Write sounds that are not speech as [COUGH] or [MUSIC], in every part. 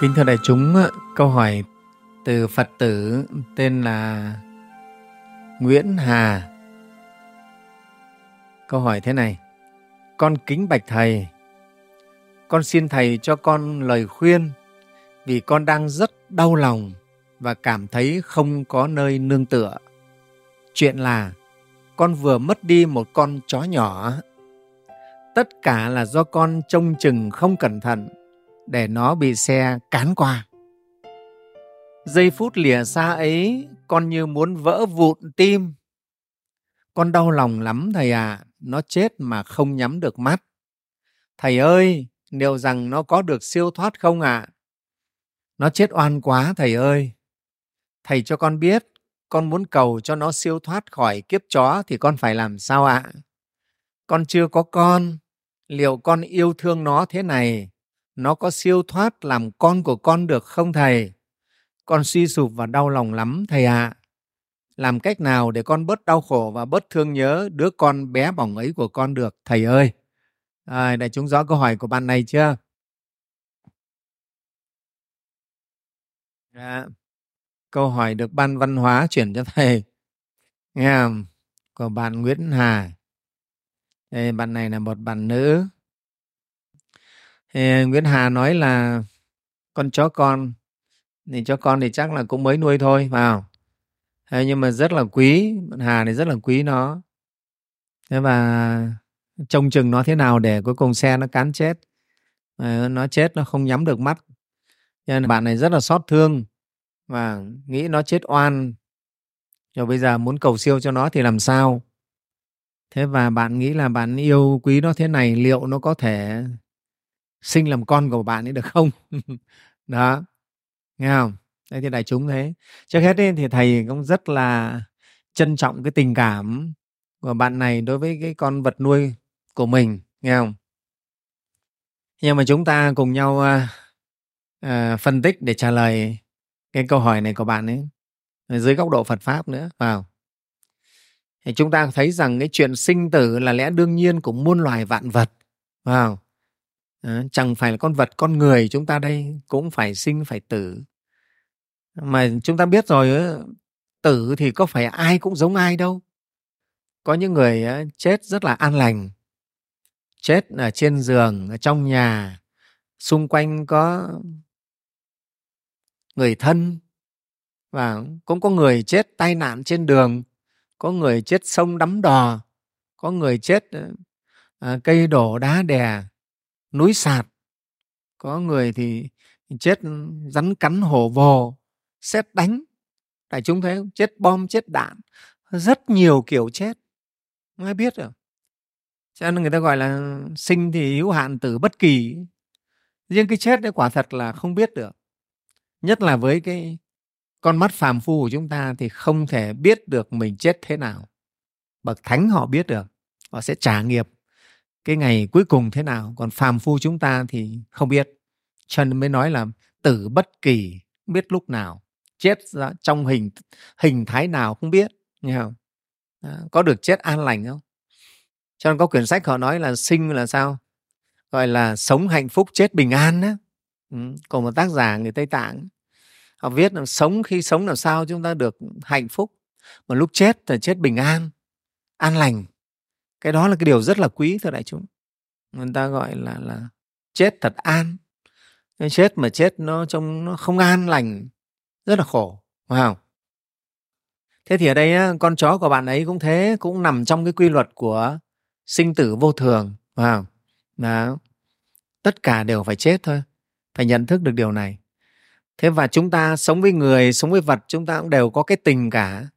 Kính thưa đại chúng, câu hỏi từ Phật tử tên là Nguyễn Hà. Câu hỏi thế này: Con kính bạch thầy, con xin thầy cho con lời khuyên vì con đang rất đau lòng và cảm thấy không có nơi nương tựa. Chuyện là con vừa mất đi một con chó nhỏ. Tất cả là do con trông chừng không cẩn thận để nó bị xe cán qua. Giây phút lìa xa ấy, con như muốn vỡ vụn tim. Con đau lòng lắm thầy ạ, à, nó chết mà không nhắm được mắt. Thầy ơi, liệu rằng nó có được siêu thoát không ạ? À? Nó chết oan quá thầy ơi. Thầy cho con biết, con muốn cầu cho nó siêu thoát khỏi kiếp chó thì con phải làm sao ạ? À? Con chưa có con, liệu con yêu thương nó thế này nó có siêu thoát làm con của con được không thầy? Con suy sụp và đau lòng lắm thầy ạ. À. Làm cách nào để con bớt đau khổ và bớt thương nhớ đứa con bé bỏng ấy của con được thầy ơi? À, đại chúng rõ câu hỏi của bạn này chưa? À, câu hỏi được ban văn hóa chuyển cho thầy. Nghe không? Của bạn Nguyễn Hà. Đây, bạn này là một bạn nữ thì Nguyễn Hà nói là con chó con, thì chó con thì chắc là cũng mới nuôi thôi vào. Thế nhưng mà rất là quý bạn Hà này rất là quý nó. Thế và trông chừng nó thế nào để cuối cùng xe nó cán chết. Ờ, nó chết nó không nhắm được mắt. Nên bạn này rất là xót thương và nghĩ nó chết oan. Rồi bây giờ muốn cầu siêu cho nó thì làm sao? Thế và bạn nghĩ là bạn yêu quý nó thế này liệu nó có thể sinh làm con của bạn ấy được không? [LAUGHS] Đó nghe không? Đây thì đại chúng thế. Trước hết ấy, thì thầy cũng rất là trân trọng cái tình cảm của bạn này đối với cái con vật nuôi của mình nghe không? Nhưng mà chúng ta cùng nhau uh, uh, phân tích để trả lời cái câu hỏi này của bạn ấy dưới góc độ Phật pháp nữa. Vào. Thì chúng ta thấy rằng cái chuyện sinh tử là lẽ đương nhiên của muôn loài vạn vật. Vào à, chẳng phải là con vật con người chúng ta đây cũng phải sinh phải tử. Mà chúng ta biết rồi tử thì có phải ai cũng giống ai đâu. Có những người chết rất là an lành chết ở trên giường ở trong nhà xung quanh có người thân và cũng có người chết tai nạn trên đường có người chết sông đắm đò có người chết à, cây đổ đá đè núi sạt. Có người thì chết rắn cắn hổ vồ xét đánh. Tại chúng thấy không? Chết bom, chết đạn. Rất nhiều kiểu chết. Không ai biết rồi cho nên người ta gọi là sinh thì hữu hạn tử bất kỳ. Riêng cái chết đấy quả thật là không biết được. Nhất là với cái con mắt phàm phu của chúng ta thì không thể biết được mình chết thế nào. Bậc thánh họ biết được. Họ sẽ trả nghiệp cái ngày cuối cùng thế nào? Còn phàm phu chúng ta thì không biết. Cho nên mới nói là tử bất kỳ biết lúc nào chết ra trong hình hình thái nào không biết nghe không? À, có được chết an lành không? Cho nên có quyển sách họ nói là sinh là sao? Gọi là sống hạnh phúc chết bình an á. Ừ. còn một tác giả người tây tạng họ viết là sống khi sống làm sao chúng ta được hạnh phúc. Mà lúc chết là chết bình an an lành cái đó là cái điều rất là quý thưa đại chúng. Người ta gọi là là chết thật an. Cái chết mà chết nó trong nó không an lành rất là khổ phải không? Thế thì ở đây con chó của bạn ấy cũng thế cũng nằm trong cái quy luật của sinh tử vô thường phải không? Đó. tất cả đều phải chết thôi phải nhận thức được điều này. Thế và chúng ta sống với người sống với vật chúng ta cũng đều có cái tình cả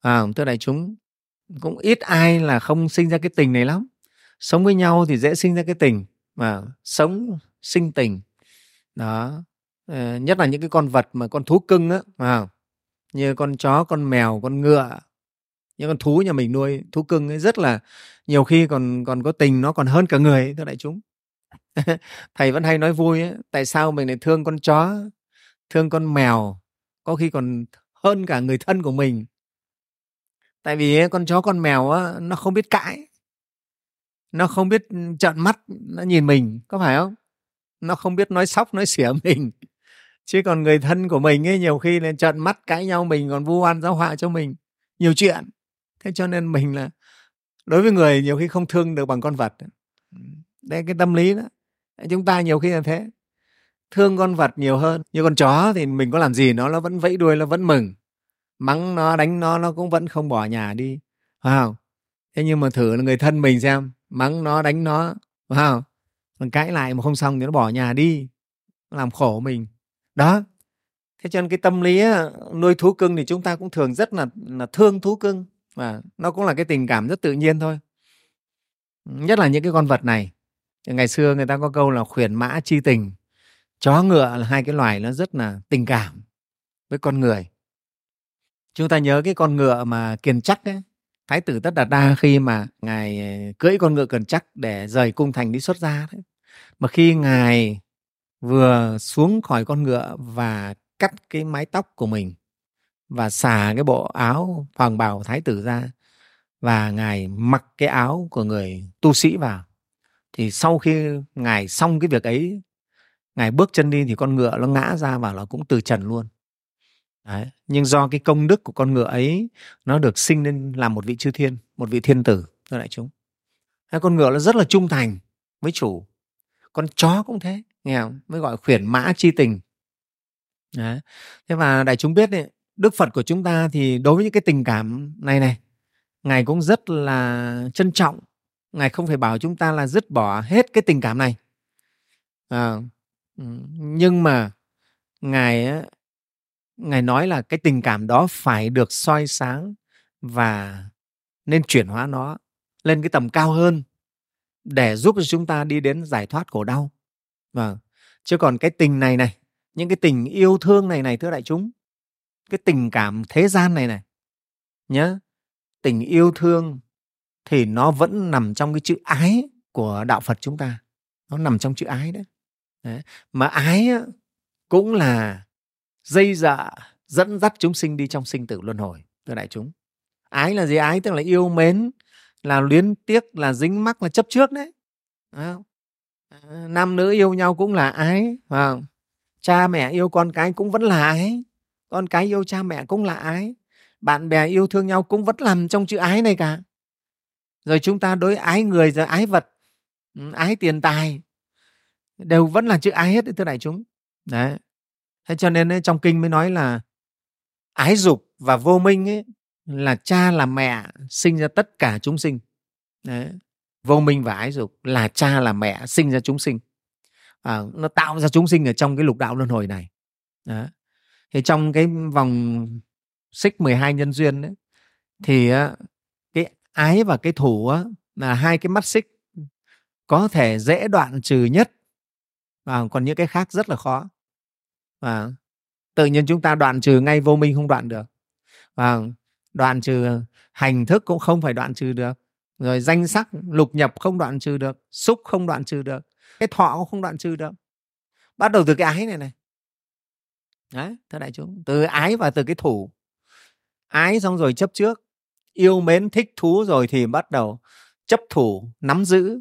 à, thưa đại chúng cũng ít ai là không sinh ra cái tình này lắm. Sống với nhau thì dễ sinh ra cái tình mà sống sinh tình đó ờ, nhất là những cái con vật mà con thú cưng á à, như con chó con mèo con ngựa những con thú nhà mình nuôi thú cưng ấy rất là nhiều khi còn còn có tình nó còn hơn cả người thưa đại chúng. [LAUGHS] Thầy vẫn hay nói vui ấy, tại sao mình lại thương con chó thương con mèo có khi còn hơn cả người thân của mình? Tại vì con chó con mèo á, nó không biết cãi. Nó không biết ừ, trợn mắt nó nhìn mình có phải không? Nó không biết nói sóc nói xỉa [LAUGHS] mình. Chứ còn người thân của mình ấy nhiều khi là trợn mắt cãi nhau mình còn vu oan giáo họa cho mình. Nhiều chuyện. Thế cho nên mình là đối với người nhiều khi không thương được bằng con vật. Đây cái tâm lý đó. Chúng ta nhiều khi là thế. Thương con vật nhiều hơn. Như con chó thì mình có làm gì nó nó vẫn vẫy đuôi nó vẫn mừng mắng nó đánh nó nó cũng vẫn không bỏ nhà đi phải không? Thế nhưng mà thử là người thân mình xem mắng nó đánh nó phải không? Còn cãi lại mà không xong thì nó bỏ nhà đi nó làm khổ mình. Đó. Thế cho nên cái tâm lý nuôi thú cưng thì chúng ta cũng thường rất là, là thương thú cưng và nó cũng là cái tình cảm rất tự nhiên thôi. Nhất là những cái con vật này. Ngày xưa người ta có câu là khuyển mã chi tình. Chó ngựa là hai cái loài nó rất là tình cảm với con người chúng ta nhớ cái con ngựa mà kiền chắc ấy. Thái tử tất đạt đa khi mà ngài ờ, cưỡi con ngựa kiền chắc để rời cung thành đi xuất gia đấy. Mà khi ngài vừa xuống khỏi con ngựa và cắt cái mái tóc của mình và xả cái bộ áo hoàng bào thái tử ra và ngài mặc cái áo của người tu sĩ vào, thì sau khi ngài xong cái việc ấy, ngài bước chân đi thì con ngựa nó ngã ra và nó cũng từ trần luôn. Đấy. nhưng do cái công đức của con ngựa ấy nó được sinh lên làm một vị chư thiên một vị thiên tử thưa đại chúng Thế con ngựa nó rất là trung thành với chủ con chó cũng thế nghe không mới gọi khuyển mã chi tình Đấy. thế và đại chúng biết đấy, đức phật của chúng ta thì đối với những cái tình cảm này này ngài cũng rất là trân trọng ngài không phải bảo chúng ta là dứt bỏ hết cái tình cảm này à, nhưng mà ngài ngài nói là cái tình cảm đó phải được soi sáng và nên chuyển hóa nó lên cái tầm cao hơn để giúp cho chúng ta đi đến giải thoát khổ đau vâng chứ còn cái tình này này những cái tình yêu thương này này thưa đại chúng cái tình cảm thế gian này này nhớ tình yêu thương thì nó vẫn nằm trong cái chữ ái của đạo Phật chúng ta nó nằm trong chữ ái đấy, đấy. mà ái cũng là dây dạ dẫn dắt chúng sinh đi trong sinh tử luân hồi, thưa đại chúng. Ái là gì? Ái tức là yêu mến, là luyến tiếc, là dính mắc, là chấp trước đấy. À, nam nữ yêu nhau cũng là ái không? cha mẹ yêu con cái cũng vẫn là ái, con cái yêu cha mẹ cũng là ái, bạn bè yêu thương nhau cũng vẫn làm trong chữ ái này cả. Rồi chúng ta đối ái người rồi ái vật ừ, ái tiền tài, đều vẫn là chữ ái hết đấy, thưa đại chúng. Đấy thế cho nên ấy, trong kinh mới nói là ái dục và vô minh ấy là cha là mẹ sinh ra tất cả chúng sinh. Đấy vô minh và ái dục là cha là mẹ sinh ra chúng sinh. À, nó tạo ra chúng sinh ở trong cái lục đạo luân hồi này. Đấy. thì trong cái vòng xích 12 nhân duyên ấy, thì ờ, cái ái và cái thủ á, là hai cái mắt xích có thể dễ đoạn trừ nhất và còn những cái khác rất là khó và tự nhiên chúng ta đoạn trừ ngay vô minh không đoạn được. Và đoạn trừ hành thức cũng không phải đoạn trừ được. Rồi danh sắc lục nhập không đoạn trừ được. Xúc không đoạn trừ được. Cái thọ cũng không đoạn trừ được. Bắt đầu từ cái ái này này. Đấy, thưa đại chúng. Từ ái và từ cái thủ. Ái xong rồi chấp trước. Yêu mến thích thú rồi thì bắt đầu chấp thủ, nắm giữ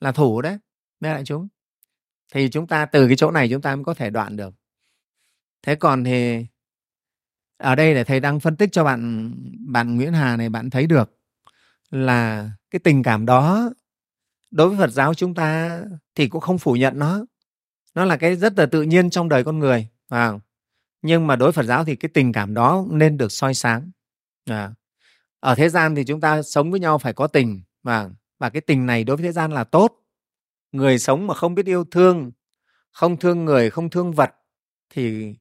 là thủ đấy. Mấy đại chúng. Thì chúng ta từ cái chỗ này chúng ta mới có thể đoạn được thế còn thì ở đây để thầy đang phân tích cho bạn bạn Nguyễn Hà này bạn thấy được là cái tình cảm đó đối với Phật giáo chúng ta thì cũng không phủ nhận nó. Nó là cái rất là tự nhiên trong đời con người à, nhưng mà đối với Phật giáo thì cái tình cảm đó nên được soi sáng. À, ở thế gian thì chúng ta sống với nhau phải có tình và và cái tình này đối với thế gian là tốt. Người sống mà không biết yêu thương không thương người không thương vật thì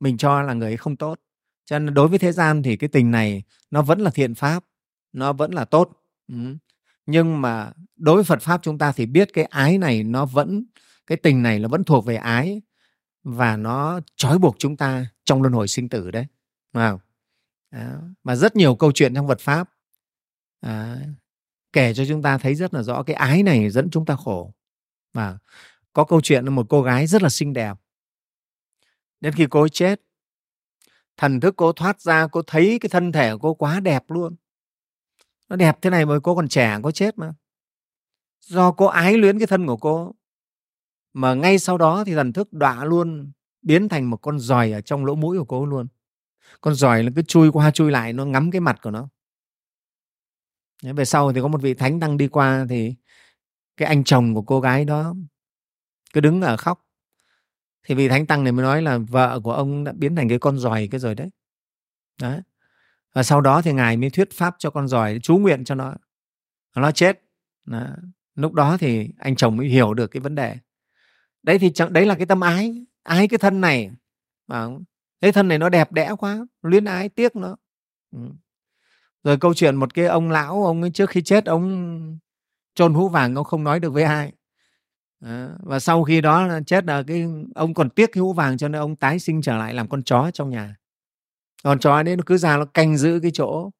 mình cho là người ấy không tốt cho nên đối với thế gian thì cái tình này nó vẫn là thiện pháp nó vẫn là tốt ừ. nhưng mà đối với phật pháp chúng ta thì biết cái ái này nó vẫn cái tình này nó vẫn thuộc về ái và nó trói buộc chúng ta trong luân hồi sinh tử đấy wow. Đó. mà rất nhiều câu chuyện trong Phật pháp à, kể cho chúng ta thấy rất là rõ cái ái này dẫn chúng ta khổ và có câu chuyện là một cô gái rất là xinh đẹp đến khi cô ấy chết, thần thức cô thoát ra, cô thấy cái thân thể của cô quá đẹp luôn. Nó đẹp thế này mà cô còn trẻ, cô chết mà. Do cô ái luyến cái thân của cô, mà ngay sau đó thì thần thức đọa luôn biến thành một con giòi ở trong lỗ mũi của cô luôn. Con giòi nó cứ chui qua, chui lại, nó ngắm cái mặt của nó. Về sau thì có một vị thánh đang đi qua thì cái anh chồng của cô gái đó cứ đứng ở khóc thì vị thánh tăng này mới nói là vợ của ông đã biến thành cái con giòi cái rồi đấy. Đấy. Và sau đó thì ngài mới thuyết pháp cho con giòi, chú nguyện cho nó. Nó chết. Đó. lúc đó thì anh chồng mới hiểu được cái vấn đề. Đấy thì đấy là cái tâm ái. Ái cái thân này. Và cái thân này nó đẹp đẽ quá, luyến ái, tiếc nó. Ừ. rồi câu chuyện một cái ông lão, ông ấy trước khi chết, ông chôn hũ vàng, ông không nói được với ai và sau khi đó chết là cái ông còn tiếc cái hũ vàng cho nên ông tái sinh trở lại làm con chó trong nhà. Con chó đấy nó cứ ra nó canh giữ cái chỗ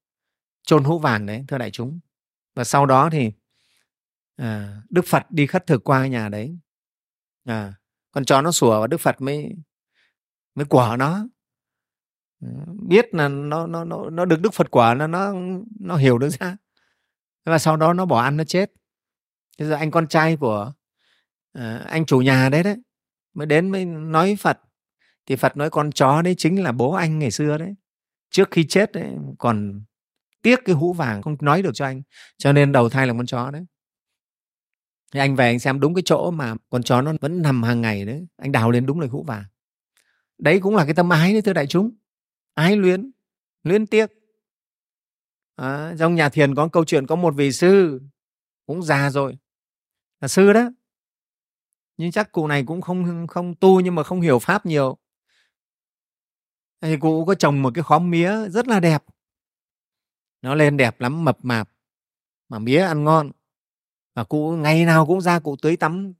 chôn hũ vàng đấy thưa đại chúng. Và sau đó thì à, đức phật đi khất thực qua nhà đấy. À, con chó nó sủa và đức phật mới mới quả nó. Biết là nó nó nó nó được đức phật quả nó nó nó hiểu được ra. Và sau đó nó bỏ ăn nó chết. Thế giờ anh con trai của à, anh chủ nhà đấy đấy mới đến mới nói phật. Thì phật nói con chó đấy chính là bố anh ngày xưa đấy. Trước khi chết đấy còn tiếc cái hũ vàng không nói được cho anh cho nên đầu thai là con chó đấy. Thì anh về anh xem đúng cái chỗ mà con chó nó vẫn nằm hàng ngày đấy anh đào lên đúng là hũ vàng. Đấy cũng là cái tâm ái đấy thưa đại chúng ái luyến luyến tiếc. À, trong nhà thiền có câu chuyện có một vị sư cũng già rồi là sư đó nhưng chắc cụ này cũng không không tu nhưng mà không hiểu pháp nhiều. Thì cụ có trồng một cái khóm mía rất là đẹp. Nó lên đẹp lắm mập mạp mà mía ăn ngon. Và cụ ngày nào cũng ra cụ tưới tắm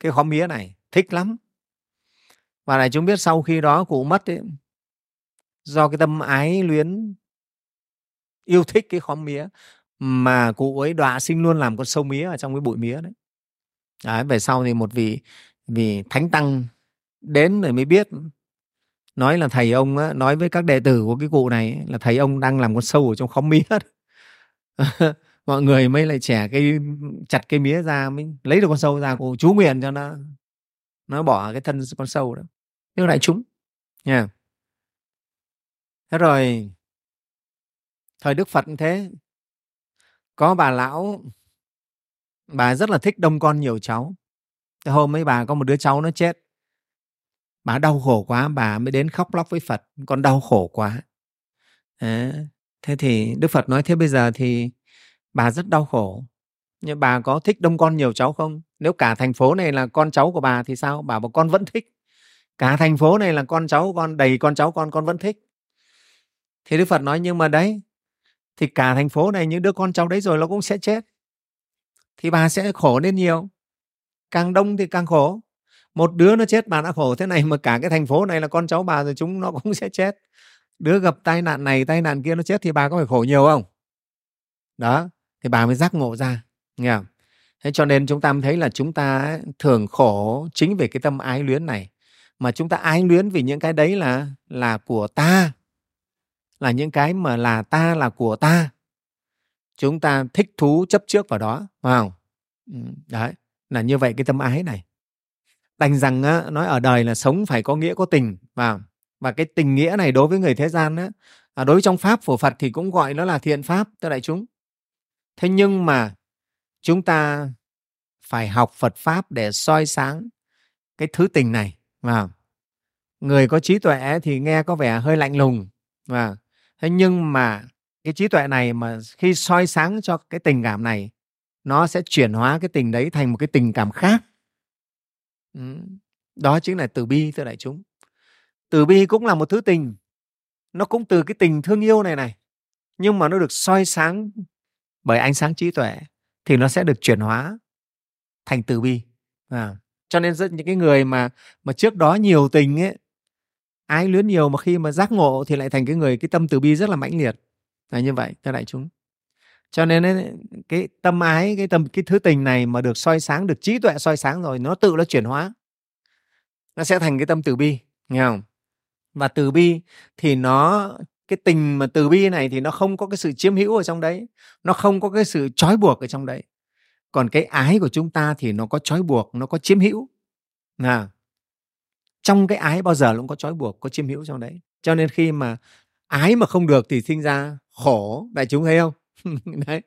cái khóm mía này thích lắm. Và lại chúng biết sau khi đó cụ mất ấy, do cái tâm ái luyến yêu thích cái khóm mía mà cụ ấy đọa sinh luôn làm con sâu mía ở trong cái bụi mía đấy đấy về sau thì một vị vị thánh tăng đến rồi mới biết nói là thầy ông á, nói với các đệ tử của cái cụ này là thầy ông đang làm con sâu ở trong khóm mía [LAUGHS] mọi người mới lại trẻ cái chặt cây mía ra mới lấy được con sâu ra cụ chú nguyện cho nó nó bỏ cái thân con sâu đó. Nhưng lại chúng nha. Thế rồi thời đức phật thế. Có bà lão bà rất là thích đông con nhiều cháu. Thế hôm ấy bà có một đứa cháu nó chết. Bà đau khổ quá bà mới đến khóc lóc với phật. Con đau khổ quá. À, thế thì đức phật nói thế bây giờ thì bà rất đau khổ. Nhưng bà có thích đông con nhiều cháu không? Nếu cả thành phố này là con cháu của bà thì sao? Bà bảo con vẫn thích. Cả thành phố này là con cháu con đầy con cháu con con vẫn thích. Thì đức phật nói nhưng mà đấy thì cả thành phố này những đứa con cháu đấy rồi nó cũng sẽ chết thì bà sẽ khổ lên nhiều. Càng đông thì càng khổ. Một đứa nó chết, bà đã khổ thế này mà cả cái thành phố này là con cháu bà rồi, chúng nó cũng [LAUGHS] sẽ chết. Đứa gặp tai nạn này, tai nạn kia nó chết thì bà có phải khổ nhiều không? Đó, thì bà mới giác ngộ ra, nghe không? thế cho nên chúng ta mới thấy là chúng ta thường khổ chính vì cái tâm ái luyến này. Mà chúng ta ái luyến vì những cái đấy là là của ta. Là những cái mà là ta là của ta chúng ta thích thú chấp trước vào đó phải không? Ừ, đấy là như vậy cái tâm ái này. Đành rằng á, nói ở đời là sống phải có nghĩa có tình và và cái tình nghĩa này đối với người thế gian á, à, đối với trong pháp phổ Phật thì cũng gọi nó là thiện pháp tức đại chúng. Thế nhưng mà chúng ta phải học Phật pháp để soi sáng cái thứ tình này và người có trí tuệ thì nghe có vẻ hơi lạnh lùng và thế nhưng mà cái trí tuệ này mà khi soi sáng cho cái tình cảm này nó sẽ chuyển hóa cái tình đấy thành một cái tình cảm khác. Đó chính là từ bi thưa đại chúng. Từ bi cũng là một thứ tình. Nó cũng từ cái tình thương yêu này này. Nhưng mà nó được soi sáng bởi ánh sáng trí tuệ thì nó sẽ được chuyển hóa thành từ bi. À, cho nên rất những cái người mà mà trước đó nhiều tình ấy ái luyến nhiều mà khi mà giác ngộ thì lại thành cái người cái tâm từ bi rất là mãnh liệt là như vậy thưa đại chúng. Cho nên ấy, cái tâm ái cái tâm cái thứ tình này mà được soi sáng được trí tuệ soi sáng rồi nó tự nó chuyển hóa. Nó sẽ thành cái tâm từ bi nghe không? Và từ bi thì nó cái tình mà từ bi này thì nó không có cái sự chiếm hữu ở trong đấy nó không có cái sự trói buộc ở trong đấy. Còn cái ái của chúng ta thì nó có trói buộc nó có chiếm hữu. À. trong cái ái bao giờ cũng có trói buộc có chiếm hữu trong đấy. Cho nên khi mà ái mà không được thì sinh ra khổ. Đại chúng thấy không? [LAUGHS] Đấy.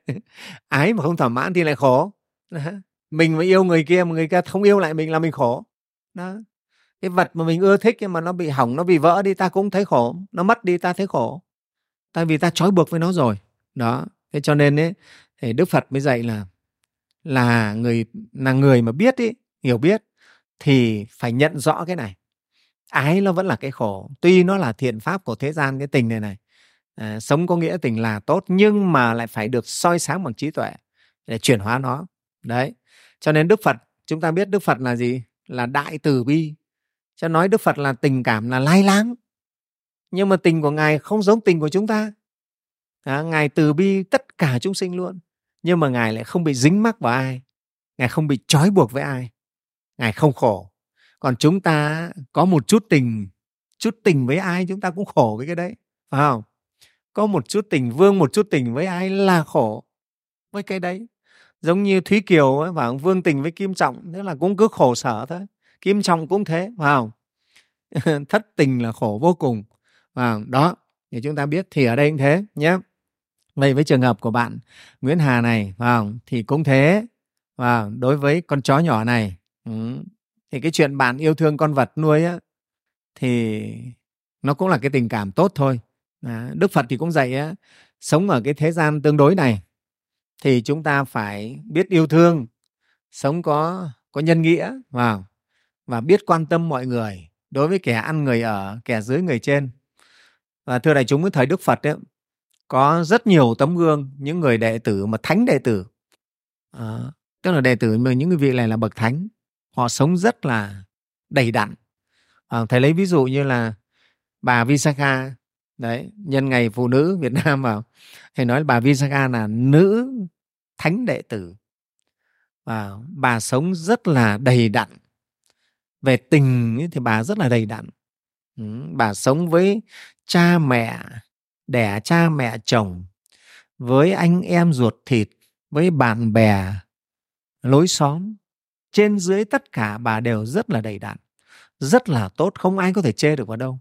ái mà không thỏa mãn thì lại khổ. Đó. mình mà yêu người kia mà người kia không yêu lại mình là mình khổ. Đó. Cái vật mà mình ưa thích nhưng mà nó bị hỏng nó bị vỡ đi ta cũng thấy khổ. Nó mất đi ta thấy khổ. Tại vì ta trói buộc với nó rồi. Đó. Thế cho nên ấy thì đức phật mới dạy là là người là người mà biết ý, hiểu biết thì phải nhận rõ cái này ái nó vẫn là cái khổ. Tuy nó là thiện pháp của thế gian cái tình này này à, sống có nghĩa tình là tốt nhưng mà lại phải được soi sáng bằng trí tuệ để chuyển hóa nó. Đấy. Cho nên đức phật chúng ta biết đức phật là gì? Là đại từ bi. Cho nói đức phật là tình cảm là lai láng. Nhưng mà tình của ngài không giống tình của chúng ta. À, ngài từ bi tất cả chúng sinh luôn nhưng mà ngài lại không bị dính mắc vào ai. Ngài không bị trói buộc với ai. Ngài không khổ còn chúng ta có một chút tình chút tình với ai chúng ta cũng khổ với cái đấy phải không? Có một chút tình vương một chút tình với ai là khổ với cái đấy. Giống như thúy kiều ấy, và vương tình với kim trọng thế là cũng cứ khổ sở thôi. Kim trọng cũng thế phải không? [LAUGHS] Thất tình là khổ vô cùng và đó thì chúng ta biết thì ở đây cũng thế nhé. Vậy với trường hợp của bạn Nguyễn Hà này vào thì cũng thế và đối với con chó nhỏ này ừ, thì cái chuyện bạn yêu thương con vật nuôi á thì nó cũng là cái tình cảm tốt thôi. À, Đức Phật thì cũng dạy á sống ở cái thế gian tương đối này thì chúng ta phải biết yêu thương sống có có nhân nghĩa vào và biết quan tâm mọi người đối với kẻ ăn người ở kẻ dưới người trên. Và thưa đại chúng với thời Đức Phật ấy, có rất nhiều tấm gương những người đệ tử mà thánh đệ tử. À, tức là đệ tử mà những vị này là bậc thánh họ sống rất là đầy đặn. À, thầy lấy ví dụ như là bà Visakha đấy nhân ngày phụ nữ Việt [LAUGHS] Nam vào thầy nói là bà Visakha là nữ thánh đệ tử. Và bà sống rất là đầy đặn. Về tình thì bà rất là đầy đặn. Ừ, bà sống với cha mẹ đẻ cha mẹ chồng với anh em ruột thịt với bạn bè lối xóm trên dưới tất cả bà đều rất là đầy đặn rất là tốt không ai có thể chê được vào đâu.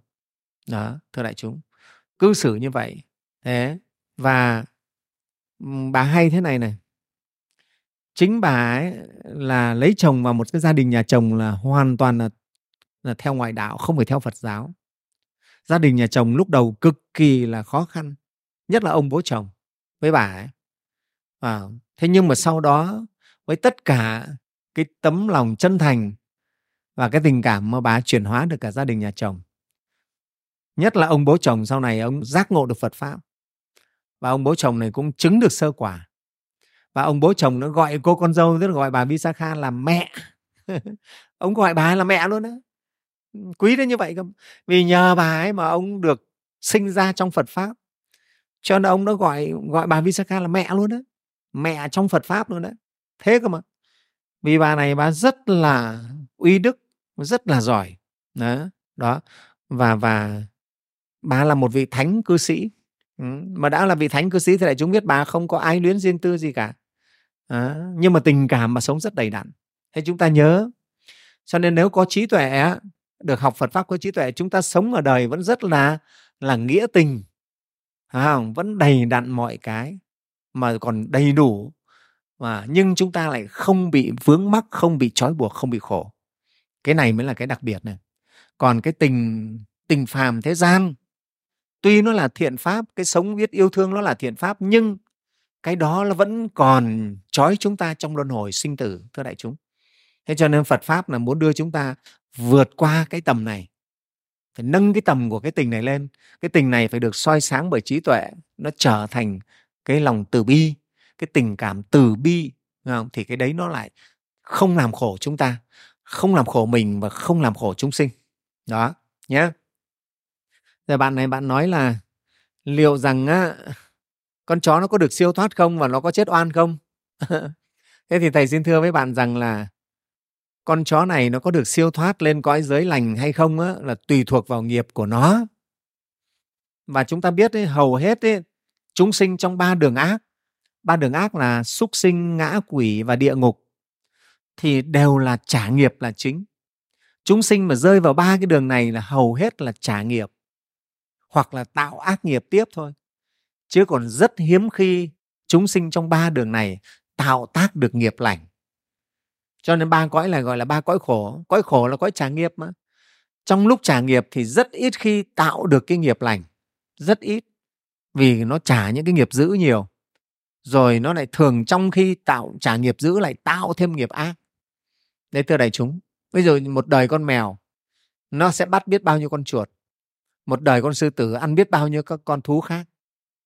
Đó thưa đại chúng cư xử như vậy thế và bà hay thế này này. Chính bà ấy là lấy chồng vào một cái gia đình nhà chồng là hoàn toàn là, là theo ngoại đạo không phải theo phật giáo. Gia đình nhà chồng lúc đầu cực kỳ là khó khăn nhất là ông bố chồng với bà ấy. À, thế nhưng mà sau đó với tất cả cái tấm lòng chân thành và cái tình cảm mà bà chuyển hóa được cả gia đình nhà chồng. Nhất là ông bố chồng sau này ông giác ngộ được phật pháp. Và ông bố chồng này cũng chứng được sơ quả. Và ông bố chồng nó gọi cô con dâu, tức là gọi bà Visakha là mẹ. [LAUGHS] Ông gọi bà là mẹ luôn đó quý đến như vậy cơ. Vì nhờ bà ấy mà ông được sinh ra trong Phật pháp. Cho nên ông nó gọi gọi bà Visakha là mẹ luôn đó mẹ trong Phật pháp luôn đấy thế cơ mà vì bà này bà rất là uy đức rất là giỏi. Đó đó. Và và bà là một vị thánh cư sĩ. Ừ. mà đã là vị thánh cư sĩ thì lại chúng biết bà không có ai luyến riêng tư gì cả. À, nhưng mà tình cảm mà sống rất đầy đặn. Thế chúng ta nhớ cho nên nếu có trí tuệ được học Phật pháp có trí tuệ chúng ta sống ở đời vẫn rất là là nghĩa tình. À, vẫn đầy đặn mọi cái mà còn đầy đủ và nhưng chúng ta lại không bị vướng mắc, không bị trói buộc, không bị khổ. Cái này mới là cái đặc biệt này. Còn cái tình tình phàm thế gian, tuy nó là thiện pháp, cái sống biết yêu thương nó là thiện pháp, nhưng cái đó nó vẫn còn trói chúng ta trong luân hồi sinh tử, thưa đại chúng. Thế cho nên phật pháp là muốn đưa chúng ta vượt qua cái tầm này, phải nâng cái tầm của cái tình này lên. Cái tình này phải được soi sáng bởi trí tuệ, nó trở thành cái lòng từ bi cái tình cảm từ bi không? thì cái đấy nó lại không làm khổ chúng ta không làm khổ mình và không làm khổ chúng sinh. Đó nhé rồi bạn này bạn nói là liệu rằng á, con chó nó có được siêu thoát không và nó có chết oan không? [LAUGHS] Thế thì thầy xin thưa với bạn rằng là con chó này nó có được siêu thoát lên cõi giới lành hay không á, là tùy thuộc vào nghiệp của nó. Và chúng ta biết ấy, hầu hết ấy, chúng sinh trong ba đường ác ba đường ác là súc sinh, ngã quỷ và địa ngục thì đều là trả nghiệp là chính. Chúng sinh mà rơi vào ba cái đường này là hầu hết là trả nghiệp hoặc là tạo ác nghiệp tiếp thôi. Chứ còn rất hiếm khi chúng sinh trong ba đường này tạo tác được nghiệp lành. Cho nên ba cõi là gọi là ba cõi khổ. Cõi khổ là cõi trả nghiệp mà. Trong lúc trả nghiệp thì rất ít khi tạo được cái nghiệp lành. Rất ít vì nó trả những cái nghiệp dữ nhiều rồi nó lại thường trong khi tạo, trả nghiệp dữ lại tạo thêm nghiệp ác. Đấy, thưa đại chúng bây giờ một đời con mèo, nó sẽ bắt biết bao nhiêu con chuột. Một đời con sư tử ăn biết bao nhiêu các con thú khác.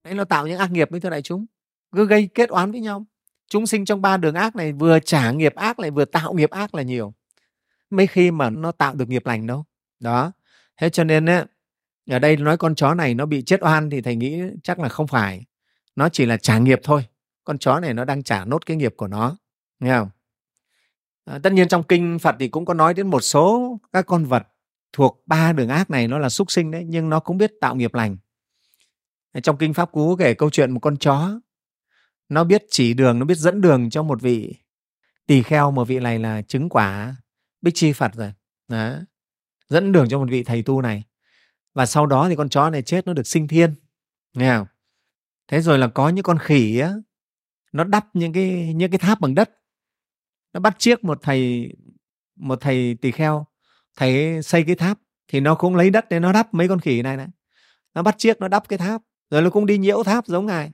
Đấy, nó tạo những ác nghiệp với thưa đại chúng. Cứ gây kết oán với nhau. Chúng sinh trong ba đường ác này, vừa trả nghiệp ác lại, vừa tạo nghiệp ác là nhiều. Mấy khi mà nó tạo được nghiệp lành đâu. Đó. Thế cho nên á, ở đây nói con chó này nó bị chết oan thì thầy nghĩ chắc là không phải nó chỉ là trả nghiệp thôi. Con chó này nó đang trả nốt cái nghiệp của nó. Nghe không? À, tất nhiên trong kinh phật thì cũng có nói đến một số các con vật thuộc ba đường ác này nó là súc sinh đấy nhưng nó cũng biết tạo nghiệp lành. Trong kinh pháp cú kể câu chuyện một con chó. Nó biết chỉ đường nó biết dẫn đường cho một vị tỳ kheo một vị này là chứng quả bích chi phật rồi. Đó. dẫn đường cho một vị thầy tu này. Và sau đó thì con chó này chết nó được sinh thiên. Nghe không? Thế rồi là có những con khỉ á nó đắp những cái những cái tháp bằng đất. Nó bắt chiếc một thầy một thầy tỳ kheo thầy xây cái tháp thì nó cũng lấy đất để nó đắp mấy con khỉ này này. Nó bắt chiếc nó đắp cái tháp rồi nó cũng đi nhiễu tháp giống ngài.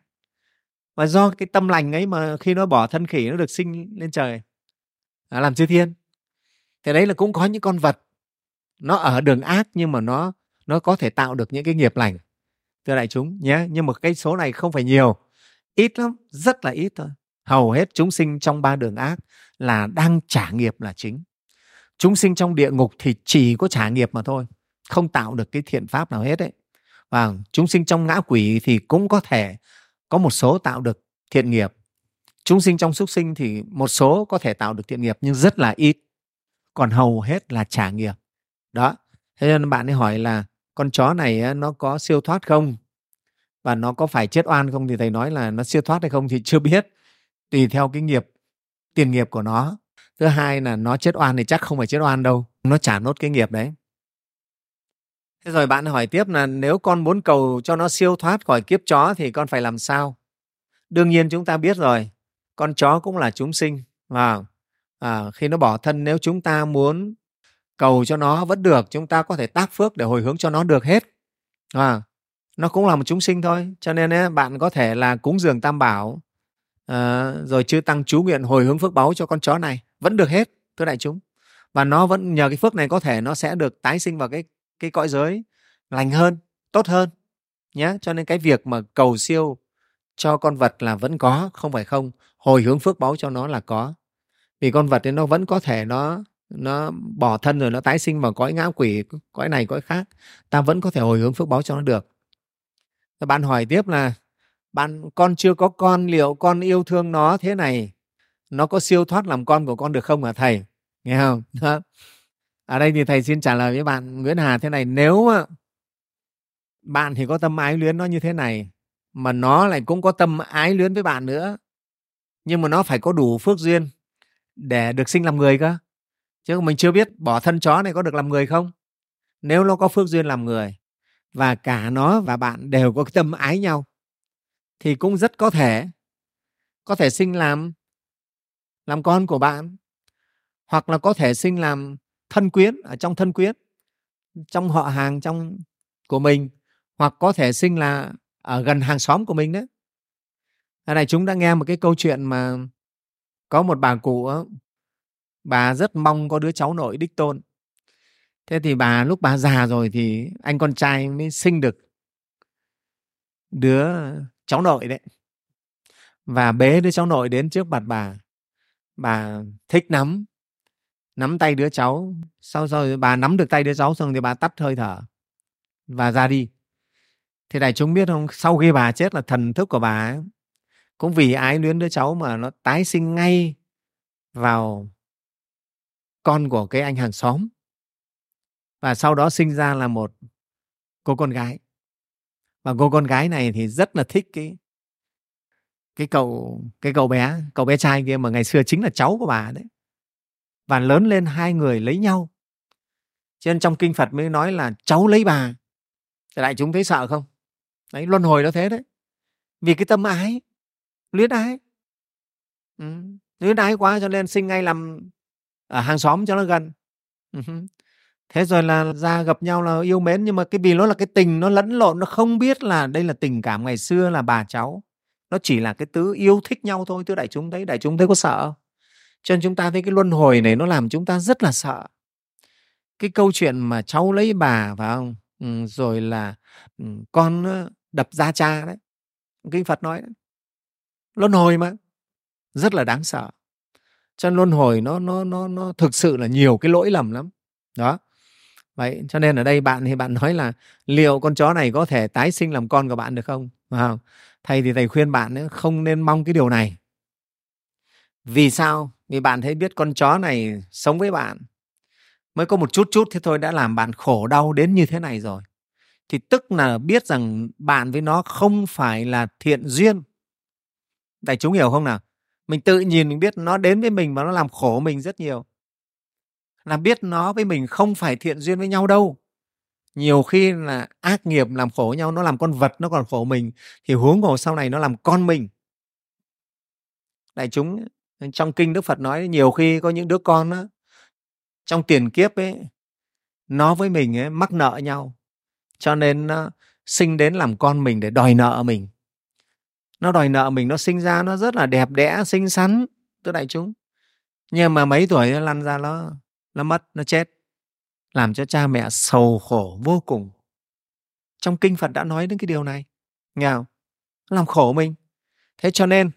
Và do cái tâm lành ấy mà khi nó bỏ thân khỉ nó được sinh lên trời à, làm chư thiên. Thì đấy là cũng có những con vật nó ở đường ác nhưng mà nó nó có thể tạo được những cái nghiệp lành thưa đại chúng nhé, nhưng mà cái số này không phải nhiều. Ít lắm, rất là ít thôi. Hầu hết chúng sinh trong ba đường ác là đang trả nghiệp là chính. Chúng sinh trong địa ngục thì chỉ có trả nghiệp mà thôi, không tạo được cái thiện pháp nào hết đấy và chúng sinh trong ngã quỷ thì cũng có thể có một số tạo được thiện nghiệp. Chúng sinh trong súc sinh thì một số có thể tạo được thiện nghiệp, nhưng rất là ít. Còn hầu hết là trả nghiệp. Đó, thế nên bạn ấy hỏi là con chó này nó có siêu thoát không? Và nó có phải chết oan không thì thầy nói là nó siêu thoát hay không thì [LAUGHS] chưa biết tùy theo cái nghiệp tiền nghiệp của nó. Thứ hai là nó chết oan thì chắc không phải chết oan đâu nó trả nốt cái nghiệp đấy. Thế rồi bạn hỏi tiếp là nếu con muốn cầu cho nó siêu thoát khỏi kiếp chó thì con phải làm sao? Đương nhiên chúng ta biết rồi con chó cũng là chúng sinh và à, khi nó bỏ thân nếu chúng ta muốn cầu cho nó vẫn được chúng ta có thể tác phước để hồi hướng cho nó được hết. À, nó cũng là một chúng sinh thôi cho nên ấy, bạn có thể là cúng dường tam bảo à, rồi chư tăng chú nguyện hồi hướng phước báu cho con chó này vẫn được hết thưa đại chúng. Và nó vẫn nhờ cái phước này có thể nó sẽ được tái sinh vào cái cái cõi giới lành hơn tốt hơn nhé. Cho nên cái việc mà cầu siêu cho con vật là vẫn có không phải không hồi hướng phước báu cho nó là có. Vì con vật thì nó vẫn có thể nó nó bỏ thân rồi nó tái sinh vào cõi ngã quỷ, cõi này, cõi khác. Ta vẫn có thể hồi hướng phước báo cho nó được. Bạn hỏi tiếp là, bạn, con chưa có con, liệu con yêu thương nó thế này? Nó có siêu thoát làm con của con được không hả, thầy? Nghe không? [LAUGHS] Đó. ở đây thì thầy xin trả lời với bạn Nguyễn Hà thế này, nếu bạn thì có tâm ái luyến nó như thế này, mà nó lại cũng có tâm ái luyến với bạn nữa, nhưng mà nó phải có đủ phước duyên để được sinh làm người cơ chứ mình chưa biết bỏ thân chó này có được làm người không? Nếu nó có phước duyên làm người, và cả nó và bạn đều có cái tâm ái nhau, thì cũng rất có thể có thể sinh làm làm con của bạn, hoặc là có thể sinh làm thân quyến ở trong thân quyến, trong họ hàng trong của mình, hoặc có thể sinh là ở gần hàng xóm của mình đấy. Ở này chúng đã nghe một cái câu chuyện mà có một bà cụ bà rất mong có đứa cháu nội đích tôn. Thế thì bà lúc bà già rồi thì anh con trai mới sinh được đứa cháu nội đấy. Và bế đứa cháu nội đến trước mặt bà. Bà thích nắm nắm tay đứa cháu. Sau rồi bà nắm được tay đứa cháu xong thì bà tắt hơi thở và ra đi. Thì đại chúng biết không sau khi bà chết là thần thức của bà ấy, cũng vì ái luyến đứa cháu mà nó tái sinh ngay vào con của cái anh hàng xóm. Và sau đó sinh ra là một cô con gái. Và cô con gái này thì rất là thích cái cái cậu cái cậu bé cậu bé trai kia mà ngày xưa chính là cháu của bà đấy. Và lớn lên hai người lấy nhau. Cho nên trong kinh phật mới nói là cháu lấy bà. Thì đại chúng thấy sợ không? Đấy, luân hồi nó thế đấy. Vì cái tâm ái, luyến ái. Ừ. luyến ái quá cho nên sinh ngay làm ở hàng xóm cho nó gần. Thế rồi là ra gặp nhau là yêu mến nhưng mà cái vì nó là cái tình nó lẫn lộn nó không biết là đây là tình cảm ngày xưa là bà cháu. Nó chỉ là cái tứ yêu thích nhau thôi thưa đại chúng thấy đại chúng thấy có sợ cho nên chúng ta thấy cái luân hồi này nó làm chúng ta rất là sợ. Cái câu chuyện mà cháu lấy bà phải không? Ừ, rồi là ừ, con đập ra cha đấy. Kinh phật nói đấy. luân hồi mà. Rất là đáng sợ cho nên luân hồi nó nó nó nó thực sự là nhiều cái lỗi lầm lắm. Đó. Vậy cho nên ở đây bạn thì bạn nói là liệu con chó này có thể tái sinh làm con của bạn được không? À, thầy thì thầy khuyên bạn ấy, không nên mong cái điều này. Vì sao? Vì bạn thấy biết con chó này sống với bạn mới có một chút chút thế thôi đã làm bạn khổ đau đến như thế này rồi. Thì tức là biết rằng bạn với nó không phải là thiện duyên. Đại chúng hiểu không nào? Mình tự nhìn mình biết nó đến với mình và nó làm khổ mình rất nhiều. Là biết nó với mình không phải thiện duyên với nhau đâu. Nhiều khi là ác nghiệp làm khổ nhau nó làm con vật nó còn khổ mình thì huống hồ sau này nó làm con mình. Đại chúng ờ, trong kinh đức phật nói nhiều khi có những đứa con đó, trong tiền kiếp ấy nó với mình ấy, mắc nợ nhau. Cho nên nó sinh đến làm con mình để đòi nợ mình nó đòi nợ mình nó sinh ra nó rất là đẹp đẽ xinh xắn thưa đại chúng. Nhưng mà mấy tuổi nó lăn ra nó nó mất nó chết. Làm cho cha mẹ sầu khổ vô cùng. Trong kinh phật đã nói đến cái điều này. Nghe không? Làm khổ mình. Thế cho nên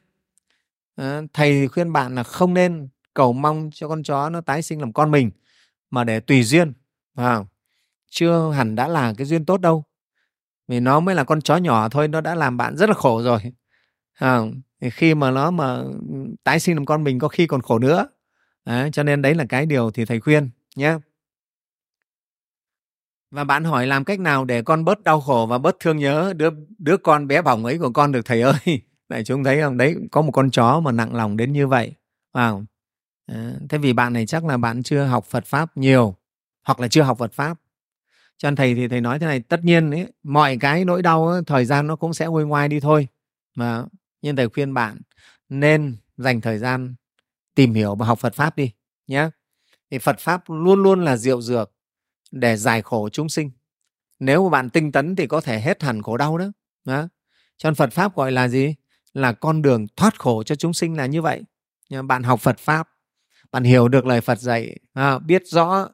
ờ, thầy khuyên bạn là không nên cầu mong cho con chó nó tái sinh làm con mình mà để tùy duyên à, chưa hẳn đã là cái duyên tốt đâu. Vì nó mới là con chó nhỏ thôi nó đã làm bạn rất là khổ rồi à, thì khi mà nó mà tái sinh làm con mình có khi còn khổ nữa. À, cho nên đấy là cái điều thì thầy khuyên nhé. Và bạn hỏi làm cách nào để con bớt đau khổ và bớt thương nhớ đứa đứa con bé bỏng ấy của con được thầy ơi? [LAUGHS] Này chúng thấy không? Đấy có một con chó mà nặng lòng đến như vậy. Vào à, thế vì bạn này chắc là bạn chưa học Phật pháp nhiều hoặc là chưa học Phật pháp. Cho nên thầy thì thầy nói thế này tất nhiên ấy, mọi cái nỗi đau ấy, thời gian nó cũng sẽ nguôi ngoai đi thôi. Mà nhưng thầy khuyên bạn nên dành thời gian tìm hiểu và học Phật pháp đi nhé thì Phật pháp luôn luôn là diệu dược để giải khổ chúng sinh. Nếu mà bạn tinh tấn thì có thể hết hẳn khổ đau đó, đó. cho nên Phật pháp gọi là gì? Là con đường thoát khổ cho chúng sinh là như vậy. Bạn học Phật pháp bạn hiểu được lời Phật dạy à, biết rõ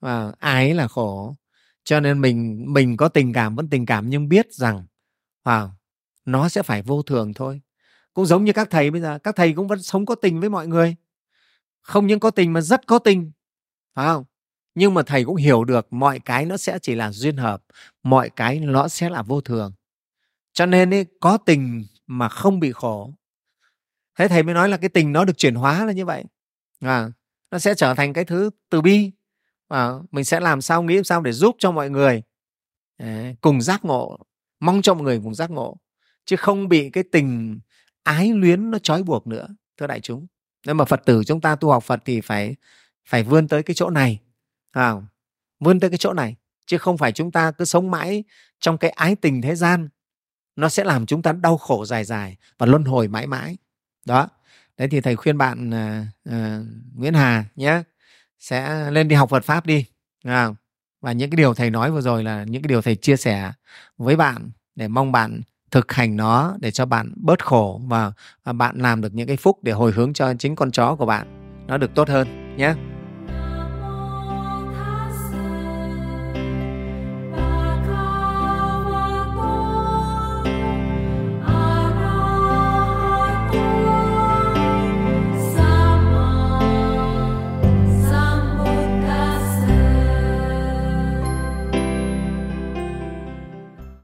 và ái là khổ. Cho nên mình mình có tình cảm vẫn tình cảm nhưng biết rằng à, nó sẽ phải vô thường thôi. Cũng giống như các thầy bây giờ các thầy cũng vẫn sống có tình với mọi người. Không những có tình mà rất có tình phải không? Nhưng mà thầy cũng hiểu được mọi cái nó sẽ chỉ là duyên hợp mọi cái nó sẽ là vô thường. Cho nên ấy, có tình mà không bị khổ. Thế thầy mới nói là cái tình nó được chuyển hóa là như vậy. À, nó sẽ trở thành cái thứ từ bi. À, mình sẽ làm sao nghĩ sao để giúp cho mọi người. À, cùng giác ngộ mong cho mọi người cùng giác ngộ chứ không bị cái tình ái luyến nó trói buộc nữa thưa đại chúng. Nên mà phật tử chúng ta tu học phật thì phải phải vươn tới cái chỗ này à, vươn tới cái chỗ này chứ không phải chúng ta cứ sống mãi trong cái ái tình thế gian. Nó sẽ làm chúng ta đau khổ dài dài và luân hồi mãi mãi. Đó. Đấy thì thầy khuyên bạn uh, uh, Nguyễn Hà nhé sẽ lên đi học Phật pháp đi à, và những cái điều thầy nói vừa rồi là những cái điều thầy chia sẻ với bạn để mong bạn thực hành nó để cho bạn bớt khổ và, à, bạn làm được những cái phúc để hồi hướng cho chính con chó của bạn. Nó được tốt hơn nhé.